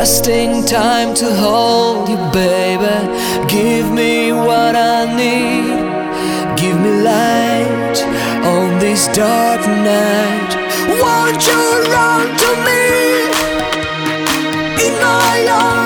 Wasting time to hold you, baby. Give me what I need. Give me light on this dark night. Won't you run to me in my arms?